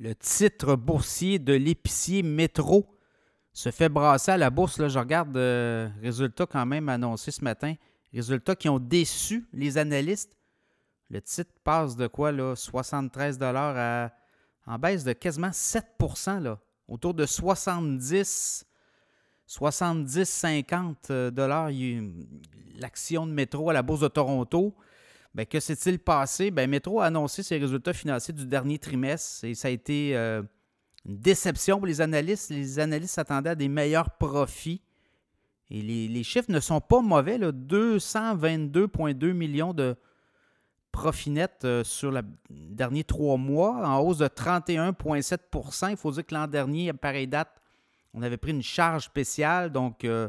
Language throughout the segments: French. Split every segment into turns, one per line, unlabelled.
le titre boursier de l'épicier Métro se fait brasser à la bourse. Là, je regarde euh, résultats quand même annoncés ce matin. Résultats qui ont déçu les analystes. Le titre passe de quoi, là? 73 à, en baisse de quasiment 7 là, autour de 70 70-50 euh, dollars l'action de Métro à la Bourse de Toronto. Bien, que s'est-il passé? Bien, Métro a annoncé ses résultats financiers du dernier trimestre et ça a été euh, une déception pour les analystes. Les analystes s'attendaient à des meilleurs profits. Et les, chiffres ne sont pas mauvais. 222,2 millions de profits nets euh, sur les derniers trois mois, en hausse de 31,7% Il faut dire que l'an dernier, à pareille date, on avait pris une charge spéciale. Donc, euh,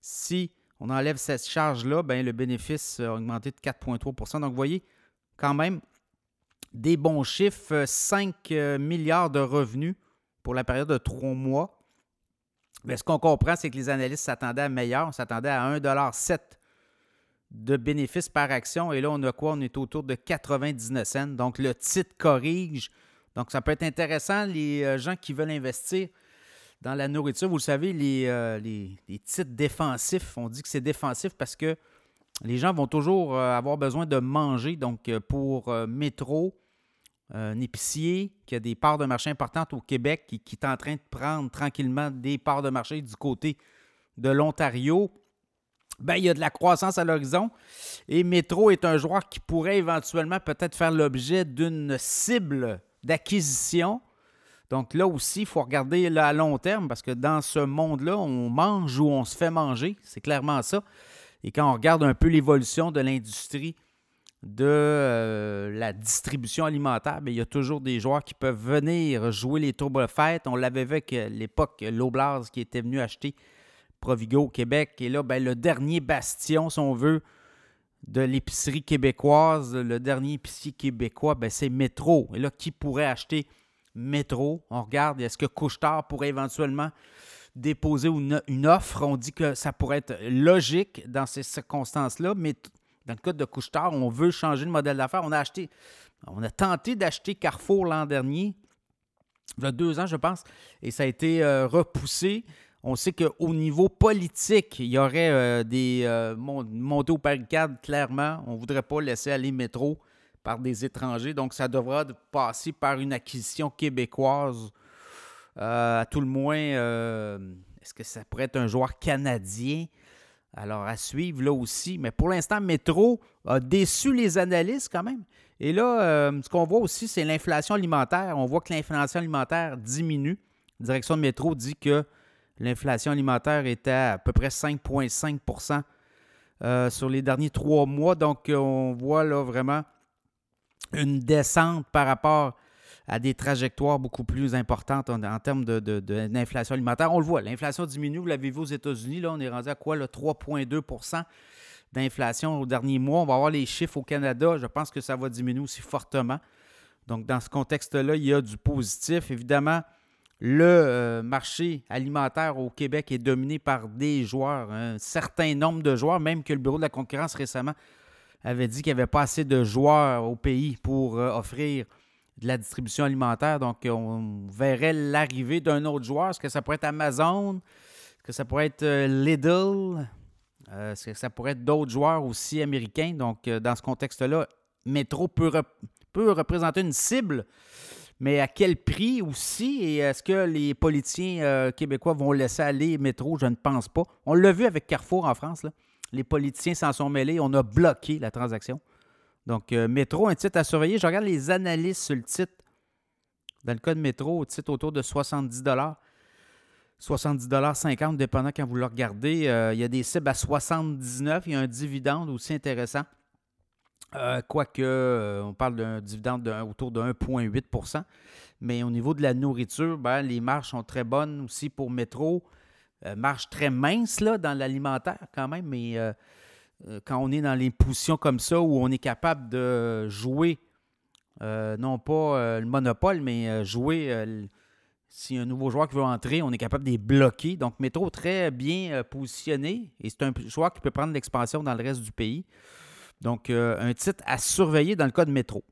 si on enlève cette charge-là, ben, le bénéfice a augmenté de 4,3% Donc, vous voyez, quand même, des bons chiffres. 5 euh, milliards de revenus pour la période de trois mois. Mais ce qu'on comprend, c'est que les analystes s'attendaient à meilleur. On s'attendait à 1,7 de bénéfices par action. Et là, on a quoi? On est autour de 99 cents. Donc, le titre corrige. Donc, ça peut être intéressant, les euh, gens qui veulent investir dans la nourriture. Vous le savez, euh, les, titres défensifs, on dit que c'est défensif parce que les gens vont toujours euh, avoir besoin de manger. Donc, euh, pour Métro, un épicier qui a des parts de marché importantes au Québec, qui, qui, est en train de prendre tranquillement des parts de marché du côté de l'Ontario, ben, il y a de la croissance à l'horizon. Et Métro est un joueur qui pourrait éventuellement peut-être faire l'objet d'une cible d'acquisition donc là aussi, il faut regarder à long terme parce que dans ce monde-là, on mange ou on se fait manger. C'est clairement ça. Et quand on regarde un peu l'évolution de l'industrie de euh, la distribution alimentaire, il y a toujours des joueurs qui peuvent venir jouer les tours de. On l'avait vu à l'époque, l'Oblast qui était venu acheter Provigo au Québec. Et là, le dernier bastion, si on veut, de l'épicerie québécoise, le dernier épicier québécois, c'est Métro. Et là, qui pourrait acheter métro. On regarde, est-ce que Couchetard pourrait éventuellement déposer une, offre? On dit que ça pourrait être logique dans ces circonstances-là, mais dans le cas de Couchetard, on veut changer le modèle d'affaires. On a acheté, on a tenté d'acheter Carrefour l'an dernier, il y a deux ans, je pense, et ça a été euh, repoussé. On sait qu'au niveau politique, il y aurait euh, des euh, montées aux barricades, clairement. On ne voudrait pas laisser aller métro par des étrangers. Donc, ça devra passer par une acquisition québécoise. Euh, à tout le moins, euh, est-ce que ça pourrait être un joueur canadien? Alors, à suivre là aussi. Mais pour l'instant, Métro a déçu les analystes quand même. Et là, euh, ce qu'on voit aussi, c'est l'inflation alimentaire. On voit que l'inflation alimentaire diminue. La direction de Métro dit que l'inflation alimentaire était à, à peu près 5,5% sur les derniers trois mois. Donc, on voit là vraiment une descente par rapport à des trajectoires beaucoup plus importantes en, termes d'inflation de, alimentaire. On le voit, l'inflation diminue, vous l'avez vu aux États-Unis, là, on est rendu à quoi? 3,2% d'inflation au dernier mois. On va avoir les chiffres au Canada, je pense que ça va diminuer aussi fortement. Donc, dans ce contexte-là, il y a du positif. Évidemment, le euh, marché alimentaire au Québec est dominé par des joueurs, un certain nombre de joueurs, même que le Bureau de la concurrence récemment avait dit qu'il n'y avait pas assez de joueurs au pays pour euh, offrir de la distribution alimentaire. Donc, on verrait l'arrivée d'un autre joueur. Est-ce que ça pourrait être Amazon? Est-ce que ça pourrait être euh, Lidl? Euh, est-ce que ça pourrait être d'autres joueurs aussi américains? Donc, dans ce contexte-là, Metro peut, peut, représenter une cible, mais à quel prix aussi? Et est-ce que les politiciens québécois vont laisser aller Metro? Je ne pense pas. On l'a vu avec Carrefour en France. Là. Les politiciens s'en sont mêlés. On a bloqué la transaction. Donc, euh, Métro, un titre à surveiller. Je regarde les analyses sur le titre. Dans le cas de Métro, titre autour de 70 70 50 dépendant quand vous le regardez. Euh, il y a des cibles à 79. Il y a un dividende aussi intéressant. Euh, quoique, on parle d'un dividende autour de 1,8% Mais au niveau de la nourriture, ben, les marges sont très bonnes aussi pour Métro. Euh, marche très mince là, dans l'alimentaire quand même, mais euh, euh, quand on est dans les positions comme ça où on est capable de jouer, non pas le monopole, mais jouer, si un nouveau joueur qui veut entrer, on est capable de les bloquer. Donc, Métro très bien positionné et c'est un joueur qui peut prendre l'expansion dans le reste du pays. Donc, un titre à surveiller dans le cas de Métro.